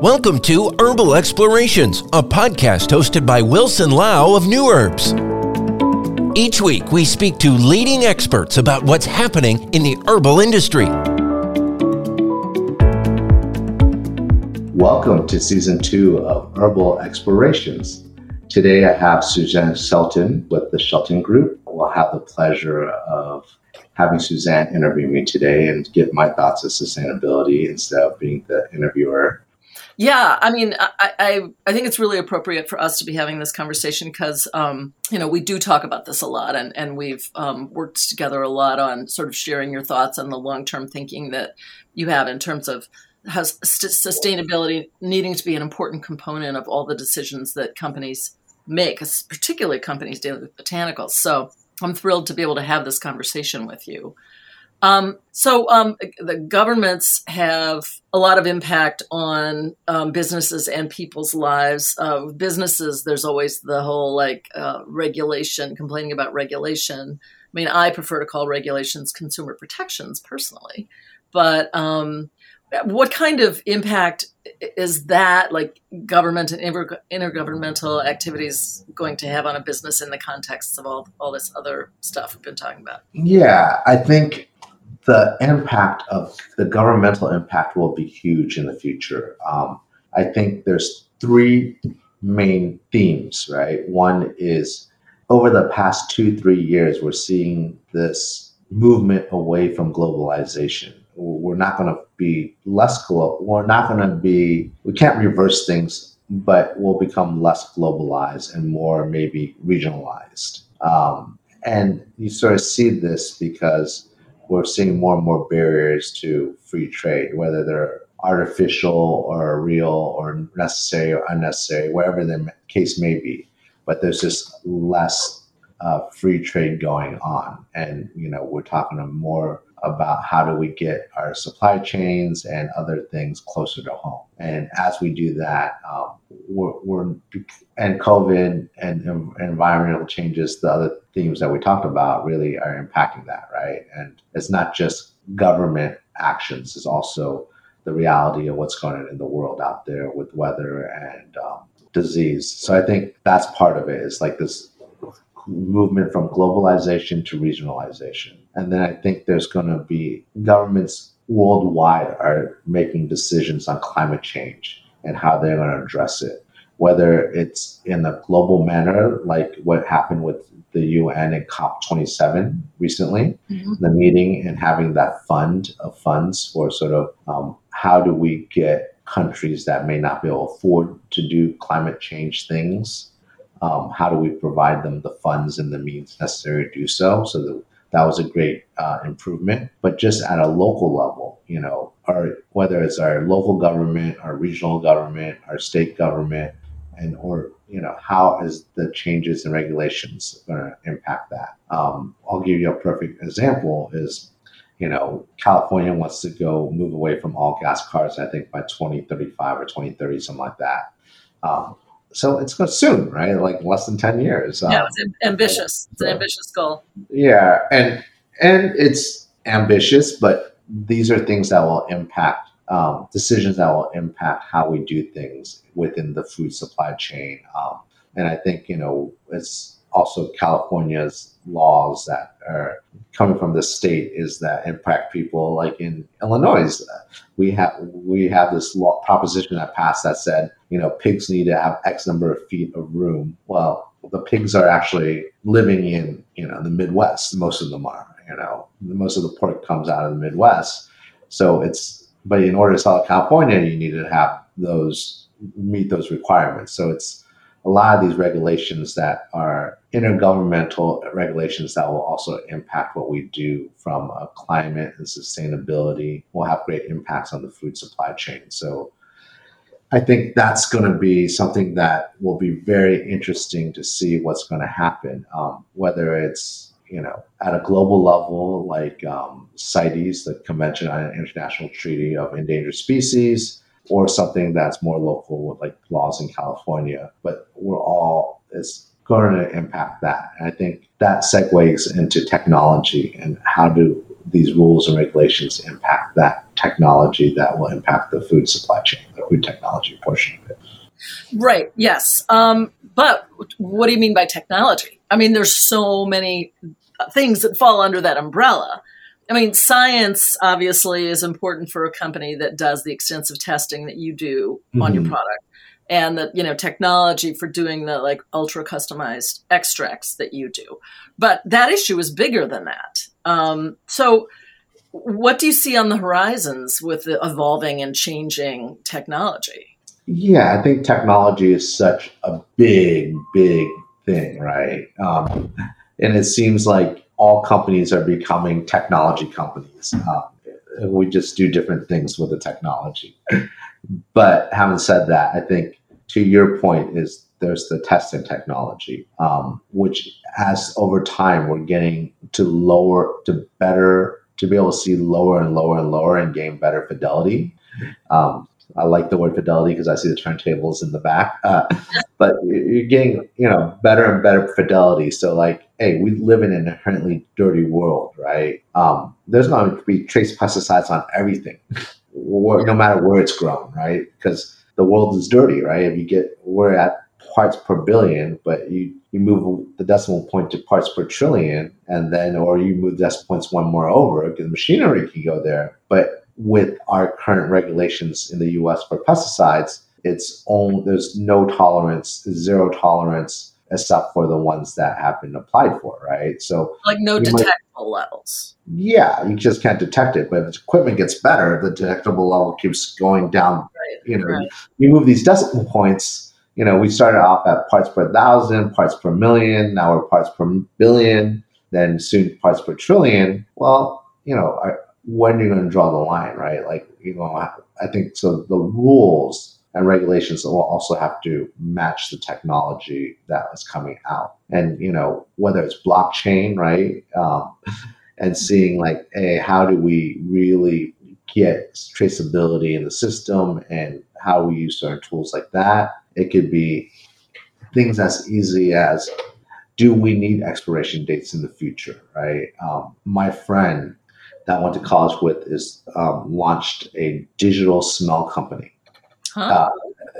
Welcome to Herbal Explorations, a podcast hosted by Wilson Lau of Nuherbs. Each week, we speak to leading experts about what's happening in the herbal industry. Welcome to season two of Herbal Explorations. Today, I have Suzanne Shelton with the Shelton Group. We'll have the pleasure of having Suzanne interview me today and give my thoughts of sustainability instead of being the interviewer. Yeah, I mean, I, I, I think it's really appropriate for us to be having this conversation because um, you know we do talk about this a lot, and and we've um, worked together a lot on sort of sharing your thoughts on the long term thinking that you have in terms of has sustainability needing to be an important component of all the decisions that companies make, particularly companies dealing with botanicals. So I'm thrilled to be able to have this conversation with you. Um, so um, the governments have a lot of impact on um, businesses and people's lives. Uh, businesses, there's always the whole like uh, regulation, complaining about regulation. I mean, I prefer to call regulations consumer protections personally, but um, what kind of impact is that like government and inter- intergovernmental activities going to have on a business in the context of all, all this other stuff we've been talking about yeah i think the impact of the governmental impact will be huge in the future. Um, I think there's three main themes, right? One is over the past two, three years, we're seeing this movement away from globalization. We're not going to be less global. We're not going to be, we can't reverse things, but we'll become less globalized and more maybe regionalized. Um, and you sort of see this because we're seeing more and more barriers to free trade, whether they're artificial or real or necessary or unnecessary, whatever the case may be. But there's just less uh, free trade going on. And, you know, we're talking more about how do we get our supply chains and other things closer to home. And as we do that, um, we're, we're, and COVID and, and, environmental changes, the other themes that we talked about really are impacting that, right? And it's not just government actions; it's also the reality of what's going on in the world out there with weather and um, disease. So I think that's part of it. Is like this movement from globalization to regionalization. And then I think there's going to be governments worldwide are making decisions on climate change and how they're going to address it, whether it's in a global manner, like what happened with the UN and COP27 recently, mm-hmm. the meeting and having that fund of funds for sort of um, how do we get countries that may not be able to afford to do climate change things um, how do we provide them the funds and the means necessary to do so? So that, that was a great uh, improvement. But just at a local level, you know, our, whether it's our local government, our regional government, our state government, and or you know how is the changes in regulations going to impact that? Um, I'll give you a perfect example. Is you know, California wants to go move away from all gas cars, I think by 2035 or 2030, something like that. Um, so it's soon, right? Like less than ten years. Yeah, um, it's ambitious. It's an ambitious goal. Yeah, and and it's ambitious, but these are things that will impact um, decisions that will impact how we do things within the food supply chain. Um, and I think you know it's also California's laws that are coming from the state is that impact people like in Illinois we have we have this law proposition that passed that said you know pigs need to have x number of feet of room. Well the pigs are actually living in you know the Midwest most of them are you know most of the pork comes out of the Midwest. So it's but in order to sell California you need to have those meet those requirements. So it's a lot of these regulations that are intergovernmental regulations that will also impact what we do from climate and sustainability will have great impacts on the food supply chain. So I think that's going to be something that will be very interesting to see what's going to happen, um, whether it's you know at a global level like um, CITES, the Convention on International Treaty of Endangered Species, or something that's more local with like laws in California. But we're all it's going to impact that. And I think that segues into technology and how do these rules and regulations impact that technology that will impact the food supply chain, the food technology portion of it. Right. Yes. Um, but what do you mean by technology? I mean, there's so many things that fall under that umbrella. I mean, science obviously is important for a company that does the extensive testing that you do mm-hmm. on your mm-hmm. product and the you know technology for doing the like ultra customized extracts that you do. But that issue is bigger than that. Um, so what do you see on the horizons with the evolving and changing technology? Yeah i think technology is such a big big thing right? Um, and it seems like all companies are becoming technology companies. Um, we just do different things with the technology but having said that, I think to your point is there's the testing technology, um, which as over time we're getting to lower to better to be able to see lower and lower and lower and gain better fidelity. Um, I like the word fidelity because I see the turntables in the back. Uh, but you're getting, you know, better and better fidelity. So, like, hey, we live in an inherently dirty world, right? Um, there's going to be trace pesticides on everything, no matter where it's grown, right? Because the world is dirty, right? If you get, we're at parts per billion, but you, you move the decimal point to parts per trillion, and then, or you move decimal points one more over because machinery can go there. But with our current regulations in the US for pesticides, it's only, there's no tolerance, zero tolerance, except for the ones that have been applied for, right? So, like no detectable might, levels. Yeah, you just can't detect it. But if equipment gets better, the detectable level keeps going down. Right, you know, right. you move these decimal points. You know, we started off at parts per thousand, parts per million. Now we're parts per billion. Then soon parts per trillion. Well, you know, when are you're going to draw the line, right? Like, you know, I think so. The rules and regulations that will also have to match the technology that is coming out. And, you know, whether it's blockchain, right? Um, and seeing like, hey, how do we really get traceability in the system and how we use certain tools like that? It could be things as easy as do we need expiration dates in the future, right? Um, my friend that I went to college with is um, launched a digital smell company. Huh. Uh,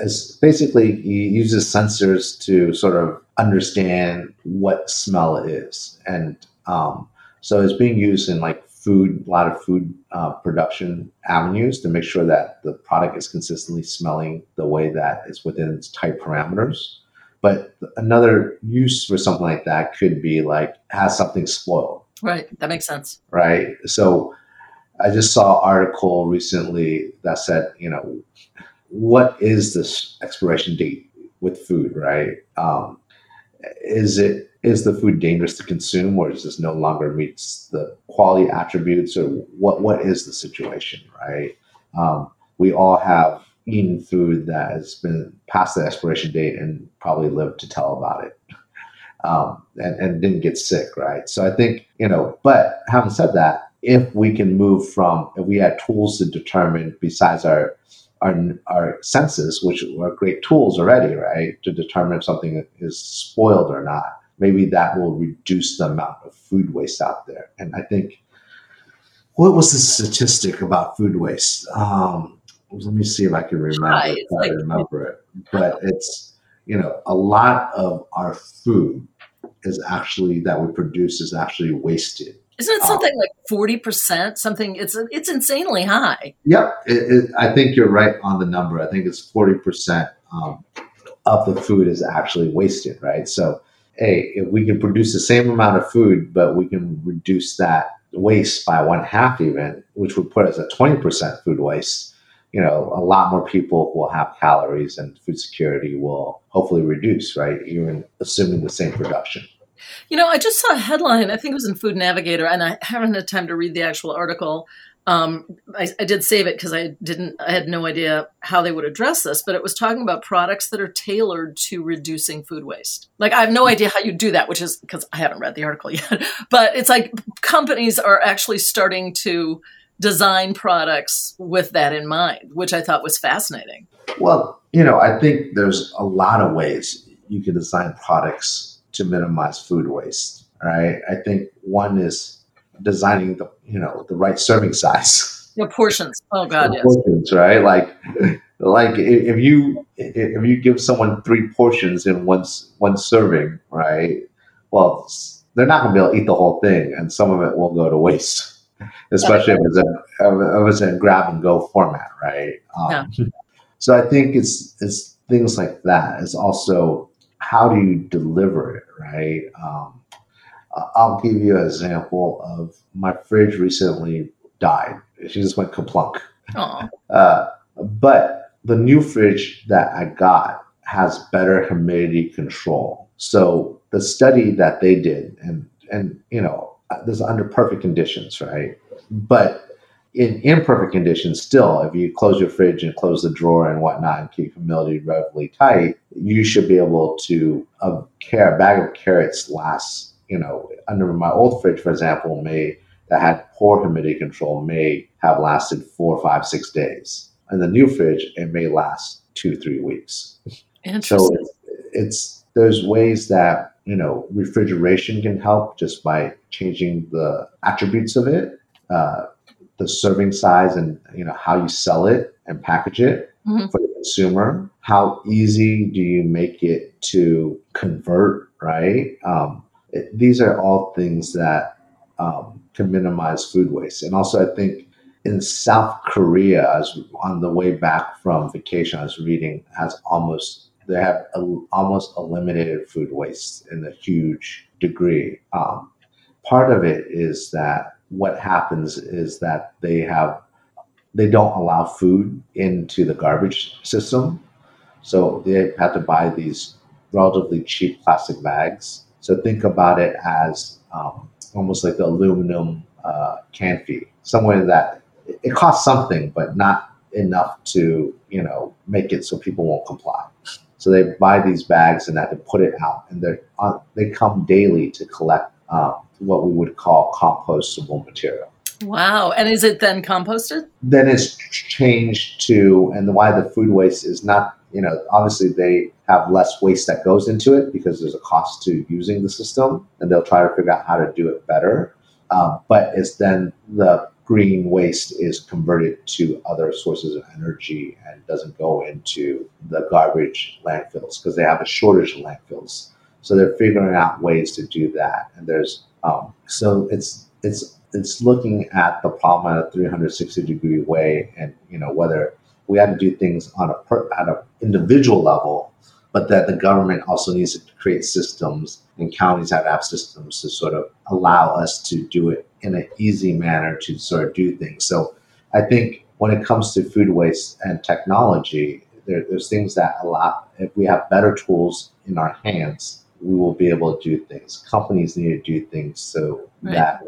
it's basically he uses sensors to sort of understand what smell is, and um, so it's being used in like food, a lot of food uh, production avenues to make sure that the product is consistently smelling the way that is within its tight parameters. But another use for something like that could be like has something spoiled Right. That makes sense. Right. So I just saw an article recently that said, you know, what is this expiration date with food, right? Um, is it is the food dangerous to consume or is this no longer meets the quality attributes or what what is the situation, right? Um, we all have eaten food that has been past the expiration date and probably lived to tell about it um, and, and didn't get sick, right? So I think, you know, but having said that, if we can move from, if we had tools to determine besides our, our, our senses, which are great tools already, right, to determine if something is spoiled or not, maybe that will reduce the amount of food waste out there. And I think, what was the statistic about food waste? Um, let me see if I can remember. I like, remember it, but it's you know, a lot of our food is actually that we produce is actually wasted. Isn't it something um, like forty percent? Something it's it's insanely high. Yep, it, it, I think you're right on the number. I think it's forty percent um, of the food is actually wasted. Right. So, hey, if we can produce the same amount of food, but we can reduce that waste by one half, even, which would put us at twenty percent food waste you know, a lot more people will have calories and food security will hopefully reduce, right? Even assuming the same production. You know, I just saw a headline, I think it was in Food Navigator, and I haven't had time to read the actual article. Um, I, I, did save it because I didn't, I had no idea how they would address this, but it was talking about products that are tailored to reducing food waste. Like, I have no idea how you do that, which is because I haven't read the article yet, but it's like companies are actually starting to design products with that in mind, which I thought was fascinating. Well, you know, I think there's a lot of ways you can design products to minimize food waste. Right? I think one is designing the you know the right serving size. The portions. Oh God, yes. Portions, right? Like like if you if you give someone three portions in one one serving, right? Well, they're not going to be able to eat the whole thing, and some of it will go to waste, especially if it's a if it's a grab and go format, right? Um, yeah. So I think it's it's things like that. It's also how do you deliver it, right? Um, I'll give you an example of my fridge recently died. She just went kaplunk. Uh, but the new fridge that I got has better humidity control. So the study that they did, and and you know, this is under perfect conditions, right? But in imperfect conditions, still, if you close your fridge and close the drawer and whatnot and keep humidity relatively tight, you should be able to a carrot, bag of carrots lasts. You know, under my old fridge, for example, may that had poor humidity control may have lasted four, five, six days. In the new fridge, it may last two, three weeks. So it's, it's there's ways that you know refrigeration can help just by changing the attributes of it, uh, the serving size, and you know how you sell it and package it mm-hmm. for the consumer. How easy do you make it to convert? Right. Um, it, these are all things that um, to minimize food waste. And also, I think in South Korea, as on the way back from vacation, I was reading has almost they have a, almost eliminated food waste in a huge degree. Um, part of it is that what happens is that they have they don't allow food into the garbage system, so they have to buy these relatively cheap plastic bags. So think about it as um, almost like the aluminum uh, can fee, somewhere that it costs something, but not enough to you know make it so people won't comply. So they buy these bags and have to put it out, and they uh, they come daily to collect um, what we would call compostable material. Wow! And is it then composted? Then it's changed to, and why the food waste is not you know, obviously they have less waste that goes into it because there's a cost to using the system, and they'll try to figure out how to do it better. Um, but it's then the green waste is converted to other sources of energy and doesn't go into the garbage landfills because they have a shortage of landfills. So they're figuring out ways to do that, and there's um, so it's it's it's looking at the problem in a 360 degree way, and you know whether we had to do things on a per, at an individual level, but that the government also needs to create systems and counties have to have systems to sort of allow us to do it in an easy manner to sort of do things. So I think when it comes to food waste and technology, there, there's things that allow, if we have better tools in our hands, we will be able to do things. Companies need to do things so right. that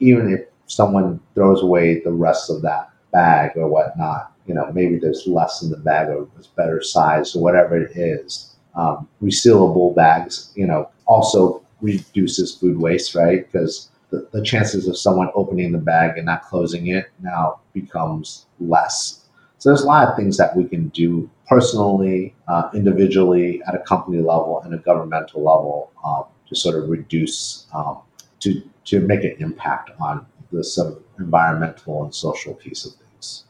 even if someone throws away the rest of that bag or whatnot, you know, maybe there's less in the bag or it's better size or whatever it is. Um, resealable bags, you know, also reduces food waste, right? Because the, the chances of someone opening the bag and not closing it now becomes less. So there's a lot of things that we can do personally, uh, individually, at a company level, and a governmental level um, to sort of reduce, um, to, to make an impact on the sort environmental and social piece of things.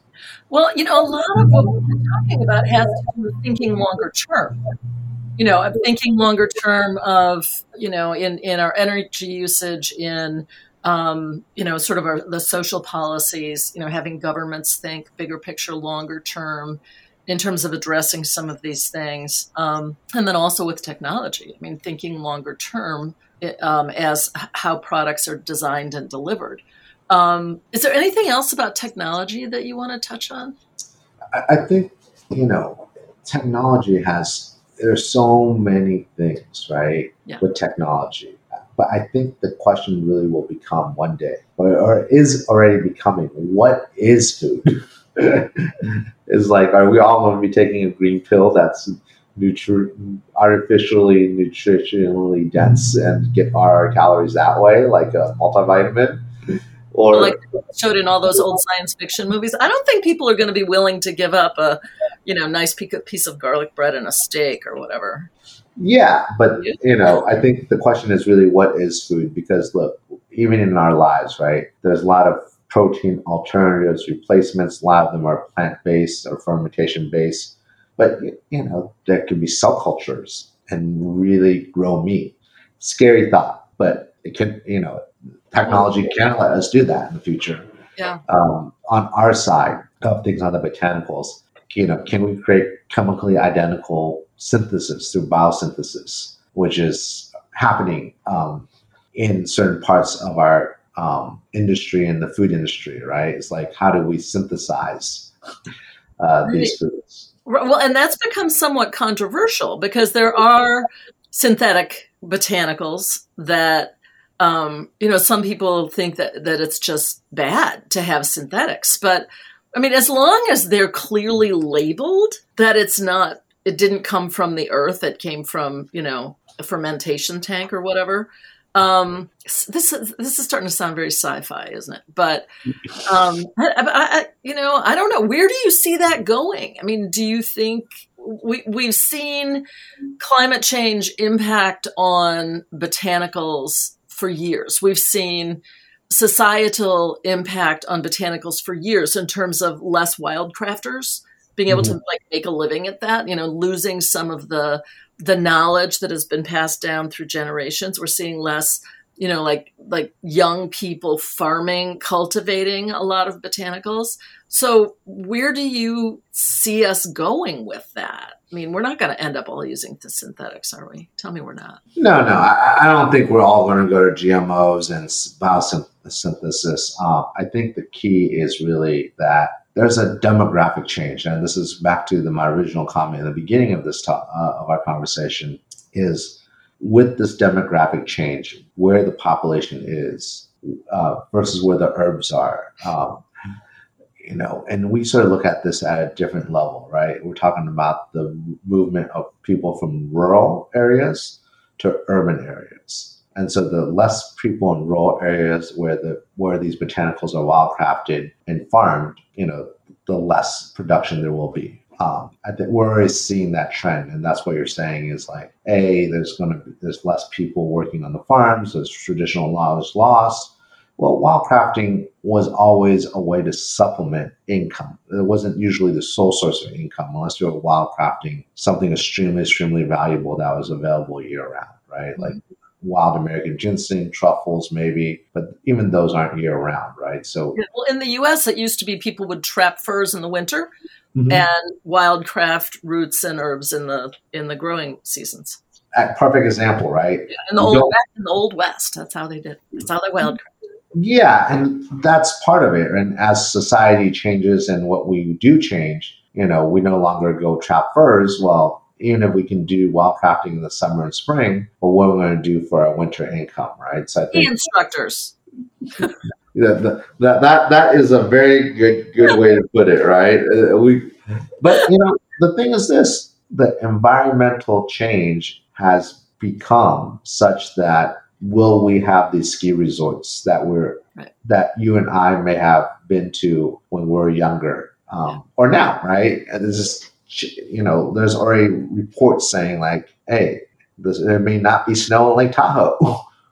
Well, you know, a lot of what we're talking about has to do with thinking longer term. You know, I'm thinking longer term of, you know, in, in our energy usage, in, um, you know, sort of our, the social policies, you know, having governments think bigger picture, longer term in terms of addressing some of these things. Um, and then also with technology, I mean, thinking longer term um, as how products are designed and delivered. Um, is there anything else about technology that you want to touch on? I think you know technology has there's so many things right yeah. with technology but i think the question really will become one day or, or is already becoming what is food is like are we all going to be taking a green pill that's nutri- artificially nutritionally dense and get our calories that way like a multivitamin or like showed in all those old science fiction movies. I don't think people are going to be willing to give up a, you know, nice piece of garlic bread and a steak or whatever. Yeah, but you know, I think the question is really what is food? Because look, even in our lives, right? There's a lot of protein alternatives, replacements. A lot of them are plant based or fermentation based. But you know, there could be cell cultures and really grow meat. Scary thought, but it can, you know, technology can let us do that in the future. Yeah. Um, on our side of things on the botanicals, you know, can we create chemically identical synthesis through biosynthesis, which is happening um, in certain parts of our um, industry and the food industry, right? It's like, how do we synthesize uh, these foods? Well, and that's become somewhat controversial because there are synthetic botanicals that um, you know some people think that that it's just bad to have synthetics, but I mean, as long as they're clearly labeled that it's not, it didn't come from the earth, it came from you know a fermentation tank or whatever. Um, this is this is starting to sound very sci-fi, isn't it? But um, I, I, you know, I don't know. Where do you see that going? I mean, do you think we we've seen climate change impact on botanicals for years? We've seen societal impact on botanicals for years in terms of less wildcrafters being able mm-hmm. to like make a living at that. You know, losing some of the the knowledge that has been passed down through generations. We're seeing less, you know, like like young people farming, cultivating a lot of botanicals. So where do you see us going with that? I mean, we're not going to end up all using the synthetics, are we? Tell me we're not. No, no, I, I don't think we're all going to go to GMOs and biosynthesis. Um, I think the key is really that there's a demographic change, and this is back to the, my original comment in the beginning of this talk, uh, of our conversation. Is with this demographic change, where the population is uh, versus where the herbs are. Um, you know, and we sort of look at this at a different level, right? We're talking about the movement of people from rural areas to urban areas. And so the less people in rural areas where the where these botanicals are wild crafted and farmed, you know, the less production there will be. Um, I think we're already seeing that trend, and that's what you're saying is like, a there's going to be there's less people working on the farms, there's traditional knowledge lost. Well, wild crafting was always a way to supplement income. It wasn't usually the sole source of income unless you were wild crafting something extremely, extremely valuable that was available year round, right? Like wild American ginseng, truffles, maybe, but even those aren't year round, right? So, well, in the U.S., it used to be people would trap furs in the winter mm-hmm. and wildcraft roots and herbs in the in the growing seasons. Perfect example, right? Yeah, in the old in the old west, that's how they did. That's how they wildcraft. Yeah, and that's part of it. And as society changes and what we do change, you know, we no longer go trap furs. Well, even if we can do wild crafting in the summer and spring, well, what are we going to do for our winter income, right? So I think instructors. yeah, the, that that that is a very good good way to put it, right? Uh, we, but you know, the thing is this: the environmental change has become such that will we have these ski resorts that we're right. that you and I may have been to when we were younger, um, yeah. or now, right? And this is you know, there's already reports saying like, hey, this, there may not be snow in Lake Tahoe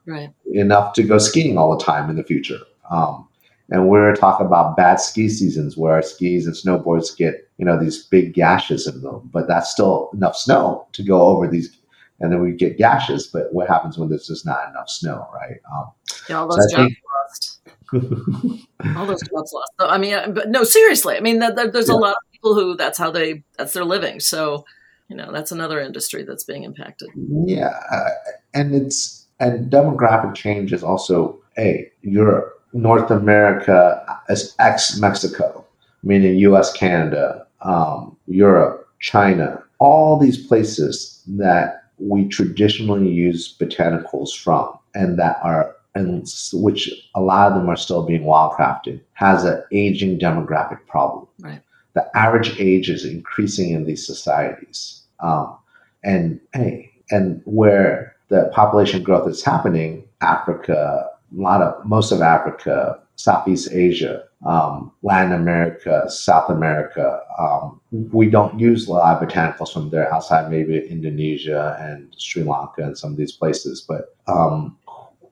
right. enough to go skiing all the time in the future. Um, and we're talking about bad ski seasons where our skis and snowboards get, you know, these big gashes in them, but that's still enough snow to go over these, and then we get gashes. But what happens when there's just not enough snow, right? Um, yeah, all those so jobs think, lost. all those jobs lost. I mean, but no, seriously. I mean, there's yeah. a lot of people who that's how they that's their living. So, you know, that's another industry that's being impacted. Yeah, uh, and it's and demographic change is also a Europe, North America as ex Mexico, meaning U.S., Canada, um, Europe, China, all these places that we traditionally use botanicals from and that are and which a lot of them are still being wildcrafted has an aging demographic problem. Right the average age is increasing in these societies. Um, and hey, and where the population growth is happening, Africa, a lot of most of Africa, Southeast Asia, um, Latin America, South America, um, we don't use a lot of botanicals from there outside maybe Indonesia and Sri Lanka and some of these places. But um,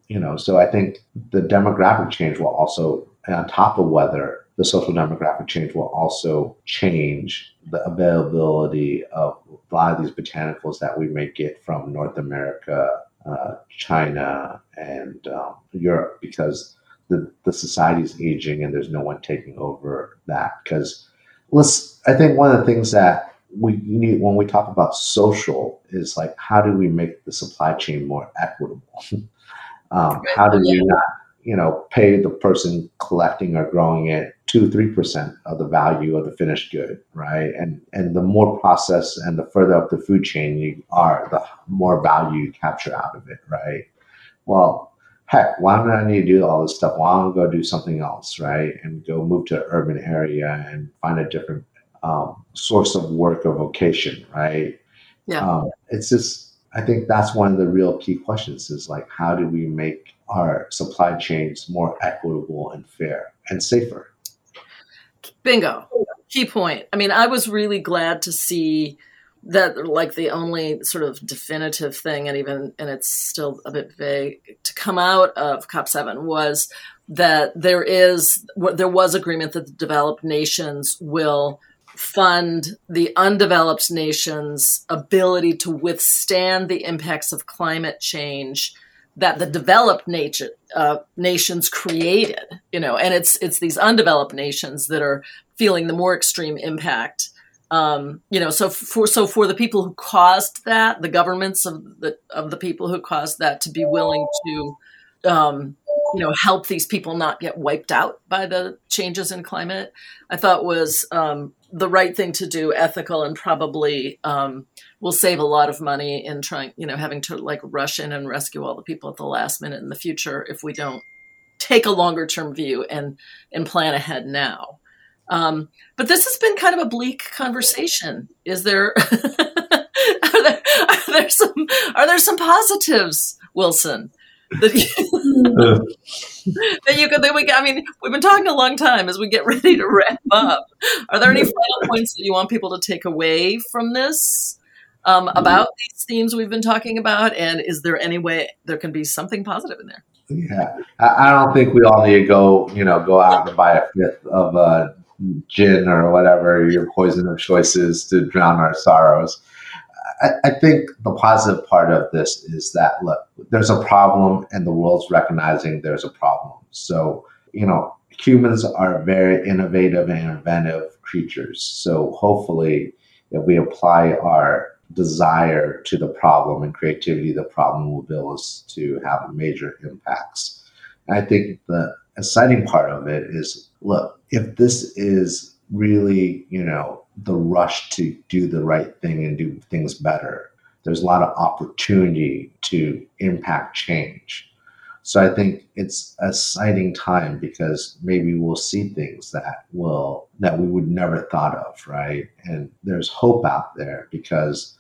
you know, so I think the demographic change will also on top of weather, the social demographic change will also change the availability of a lot of these botanicals that we may get from North America, uh, China, and um, Europe because the, the society is aging and there's no one taking over that. Because let's, I think one of the things that we need when we talk about social is like how do we make the supply chain more equitable? um, how do we not you know, pay the person collecting or growing it two, three percent of the value of the finished good, right? And and the more processed and the further up the food chain you are, the more value you capture out of it, right? Well, heck, why do I need to do all this stuff? Why don't I go do something else, right? And go move to an urban area and find a different um, source of work or vocation, right? Yeah. Um, it's just I think that's one of the real key questions is like, how do we make our supply chains more equitable and fair and safer? Bingo. Key point. I mean, I was really glad to see that like the only sort of definitive thing and even and it's still a bit vague to come out of cop 7 was that there is there was agreement that the developed nations will fund the undeveloped nations' ability to withstand the impacts of climate change that the developed nature, uh, nations created. You know, and it's it's these undeveloped nations that are feeling the more extreme impact. Um, you know, so for so for the people who caused that, the governments of the of the people who caused that to be willing to um, you know help these people not get wiped out by the changes in climate i thought was um, the right thing to do, ethical, and probably um, will save a lot of money in trying, you know, having to like rush in and rescue all the people at the last minute in the future if we don't take a longer term view and and plan ahead now. Um, but this has been kind of a bleak conversation. Is there are there are there some are there some positives, Wilson? that you, that you could, that we, I mean, we've been talking a long time as we get ready to wrap up. Are there any final points that you want people to take away from this um, about these themes we've been talking about? And is there any way there can be something positive in there? Yeah, I don't think we all need to go, you know, go out and buy a fifth of uh, gin or whatever your poison of choice is to drown our sorrows. I, I think the positive part of this is that look, there's a problem, and the world's recognizing there's a problem. So you know, humans are very innovative and inventive creatures. So hopefully, if we apply our desire to the problem and creativity the problem will be able to have major impacts. And I think the exciting part of it is look, if this is really, you know, the rush to do the right thing and do things better. There's a lot of opportunity to impact change. So I think it's a exciting time because maybe we'll see things that will that we would never thought of, right? And there's hope out there because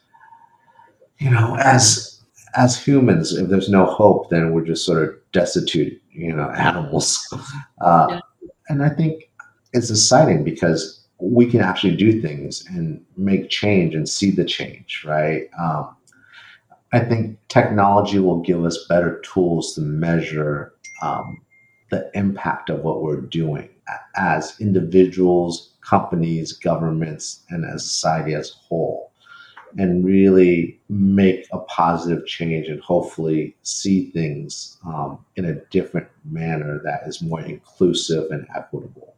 you know, as as humans, if there's no hope, then we're just sort of destitute, you know, animals. Uh, yeah. And I think it's exciting because we can actually do things and make change and see the change, right? Um, I think technology will give us better tools to measure um, the impact of what we're doing as individuals, companies, governments, and as society as a whole, and really make a positive change and hopefully see things um, in a different manner that is more inclusive and equitable.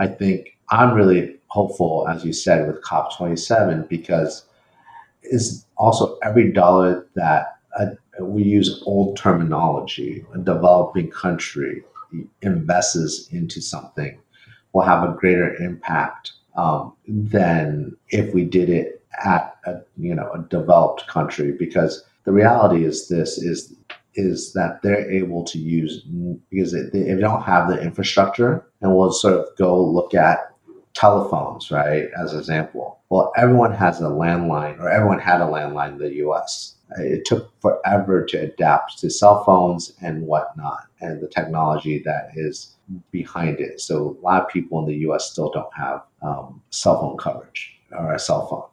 I think I'm really hopeful, as you said, with COP27 because is also every dollar that uh, we use old terminology, a developing country invests into something will have a greater impact um, than if we did it at a you know a developed country because the reality is this is is that they're able to use because they, they don't have the infrastructure and we'll sort of go look at telephones, right, as an example. Well, everyone has a landline, or everyone had a landline in the US. It took forever to adapt to cell phones and whatnot, and the technology that is behind it. So, a lot of people in the US still don't have um, cell phone coverage or a cell phone.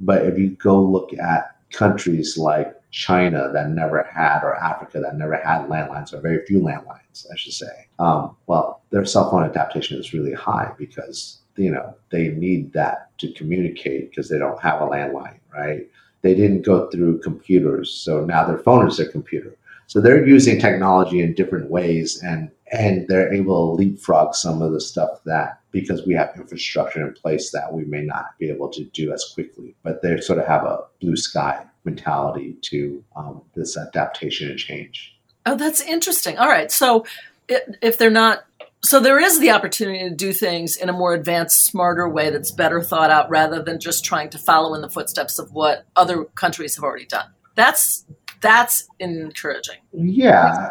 But if you go look at countries like China that never had, or Africa that never had landlines, or very few landlines, I should say. Um, well, their cell phone adaptation is really high because you know they need that to communicate because they don't have a landline, right? They didn't go through computers, so now their phone is their computer. So they're using technology in different ways, and and they're able to leapfrog some of the stuff that because we have infrastructure in place that we may not be able to do as quickly. But they sort of have a blue sky mentality to um, this adaptation and change. Oh, that's interesting. All right, so if they're not so there is the opportunity to do things in a more advanced smarter way that's better thought out rather than just trying to follow in the footsteps of what other countries have already done. That's that's encouraging. Yeah.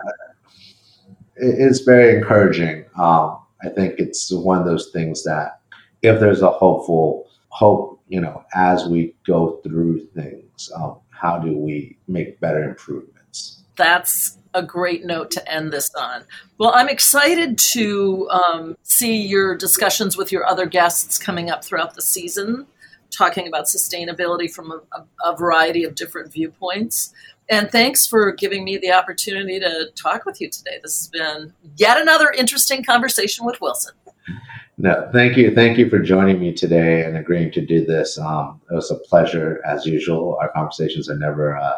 It is very encouraging. Um, i think it's one of those things that if there's a hopeful hope you know as we go through things um, how do we make better improvements that's a great note to end this on. Well, I'm excited to um, see your discussions with your other guests coming up throughout the season, talking about sustainability from a, a variety of different viewpoints. And thanks for giving me the opportunity to talk with you today. This has been yet another interesting conversation with Wilson. No, thank you. Thank you for joining me today and agreeing to do this. Um, it was a pleasure, as usual. Our conversations are never uh,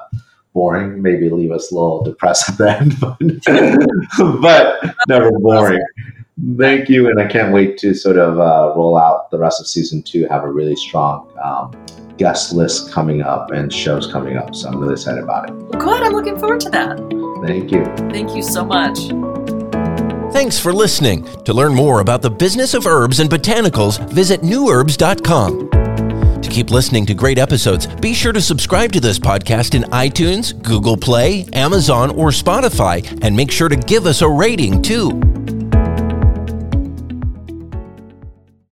boring. Maybe leave us a little depressed at the end, but never boring. Thank you, and I can't wait to sort of uh, roll out the rest of season two. Have a really strong um, guest list coming up and shows coming up, so I'm really excited about it. Good, I'm looking forward to that. Thank you. Thank you so much. Thanks for listening. To learn more about the business of herbs and botanicals, visit nuherbs.com. To keep listening to great episodes, be sure to subscribe to this podcast in iTunes, Google Play, Amazon, or Spotify, and make sure to give us a rating too.